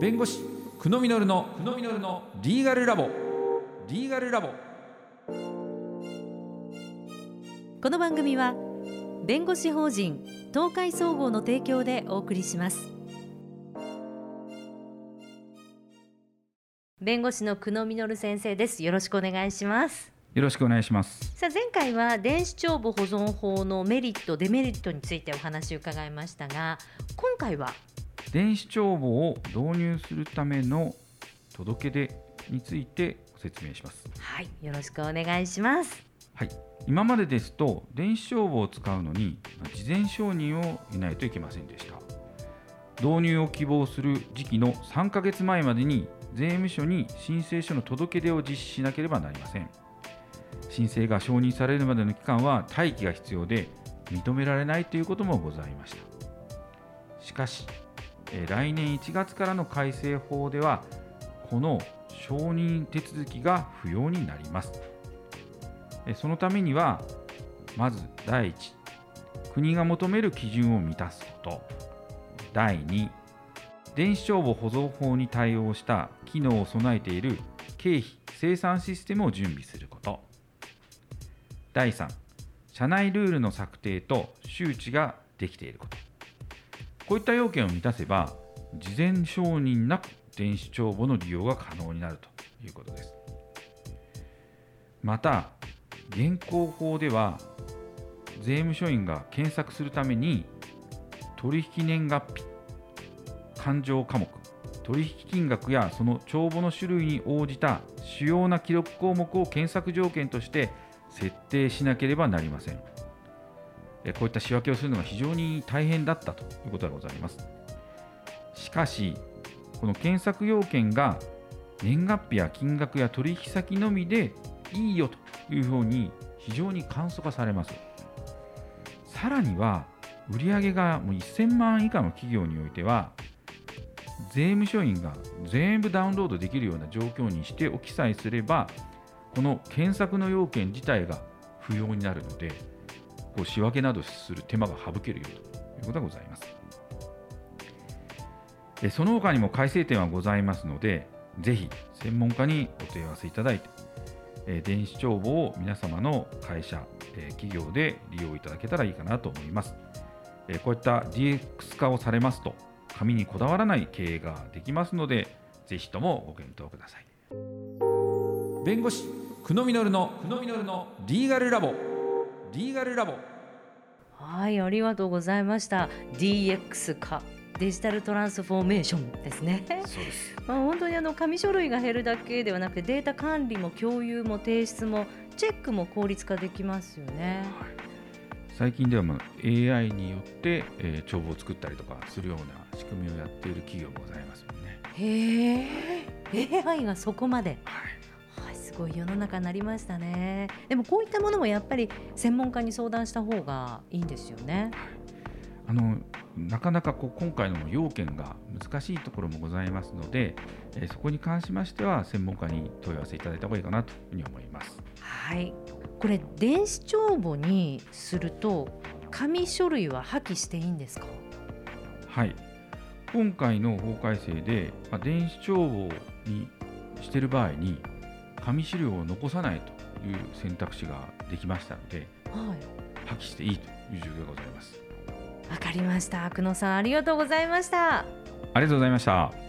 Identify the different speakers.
Speaker 1: 弁護士久野実の久野実のリーガルラボ。リーガルラボ。
Speaker 2: この番組は弁護士法人東海総合の提供でお送りします。弁護士の久野実先生です。よろしくお願いします。
Speaker 1: よろしくお願いします。
Speaker 2: さあ前回は電子帳簿保存法のメリットデメリットについてお話を伺いましたが今回は
Speaker 1: 電子帳簿を導入するための届け出についてご説明します。
Speaker 2: はいよろしくお願いします。
Speaker 1: はい今までですと電子帳簿を使うのに事前承認を得ないといけませんでした。導入を希望する時期の3ヶ月前までに税務署に申請書の届け出を実施しなければなりません。申請が承認されるまでの期間は待機が必要で認められないということもございました。しかし来年1月からの改正法ではこの承認手続きが不要になります。そのためにはまず第一国が求める基準を満たすこと。第2電子帳簿保存法に対応した機能を備えている経費生産システムを準備すること。第3社内ルールの策定と周知ができていること。こういった要件を満たせば事前承認なく電子帳簿の利用が可能になるということです。また現行法では税務署員が検索するために取引年月日勘定科目取引金額やその帳簿の種類に応じた主要な記録項目を検索条件として設定しなければなりません。こういった仕分けをするのが非常に大変だったということがございます。しかしこの検索要件が年月日や金額や取引先のみでいいよというふうに非常に簡素化されます。さらには売上がもう1000万以下の企業においては税務署員が全部ダウンロードできるような状況にしてお記載すればこの検索の要件自体が不要になるのでこう仕分けなどする手間が省けるよということがございます。その他にも改正点はございますのでぜひ専門家にお問い合わせいただいて電子帳簿を皆様の会社企業で利用いただけたらいいかなと思います。こういった DX 化をされますと紙にこだわらない経営ができますのでぜひともご検討ください。弁護士久野実の久野実のリーガルラボ。リーガルラボ
Speaker 2: はいありがとうございました DX 化デジタルトランスフォーメーションですね。
Speaker 1: そうです
Speaker 2: まあ本当にあの紙書類が減るだけではなくてデータ管理も共有も提出もチェックも効率化できますよね。
Speaker 1: はい、最近ではまあ AI によって、えー、帳簿を作ったりとかするような仕組みをやっている企業もございますもんね。
Speaker 2: へえ AI がそこまで。
Speaker 1: はい
Speaker 2: はい、すごい世の中になりましたね。でもこういったものもやっぱり専門家に相談した方がいいんですよね。
Speaker 1: あのなかなかこう今回の要件が難しいところもございますので、えー、そこに関しましては専門家に問い合わせいただいた方がいいかなというふうに思います。
Speaker 2: はい、これ電子帳簿にすると紙書類は破棄していいんですか？
Speaker 1: はい。今回の法改正で、まあ、電子帳簿にしている場合に紙資料を残さないという選択肢ができましたので、
Speaker 2: はい、
Speaker 1: 破棄していいという状況がございます。
Speaker 2: わかりました。久野さんありがとうございました。
Speaker 1: ありがとうございました。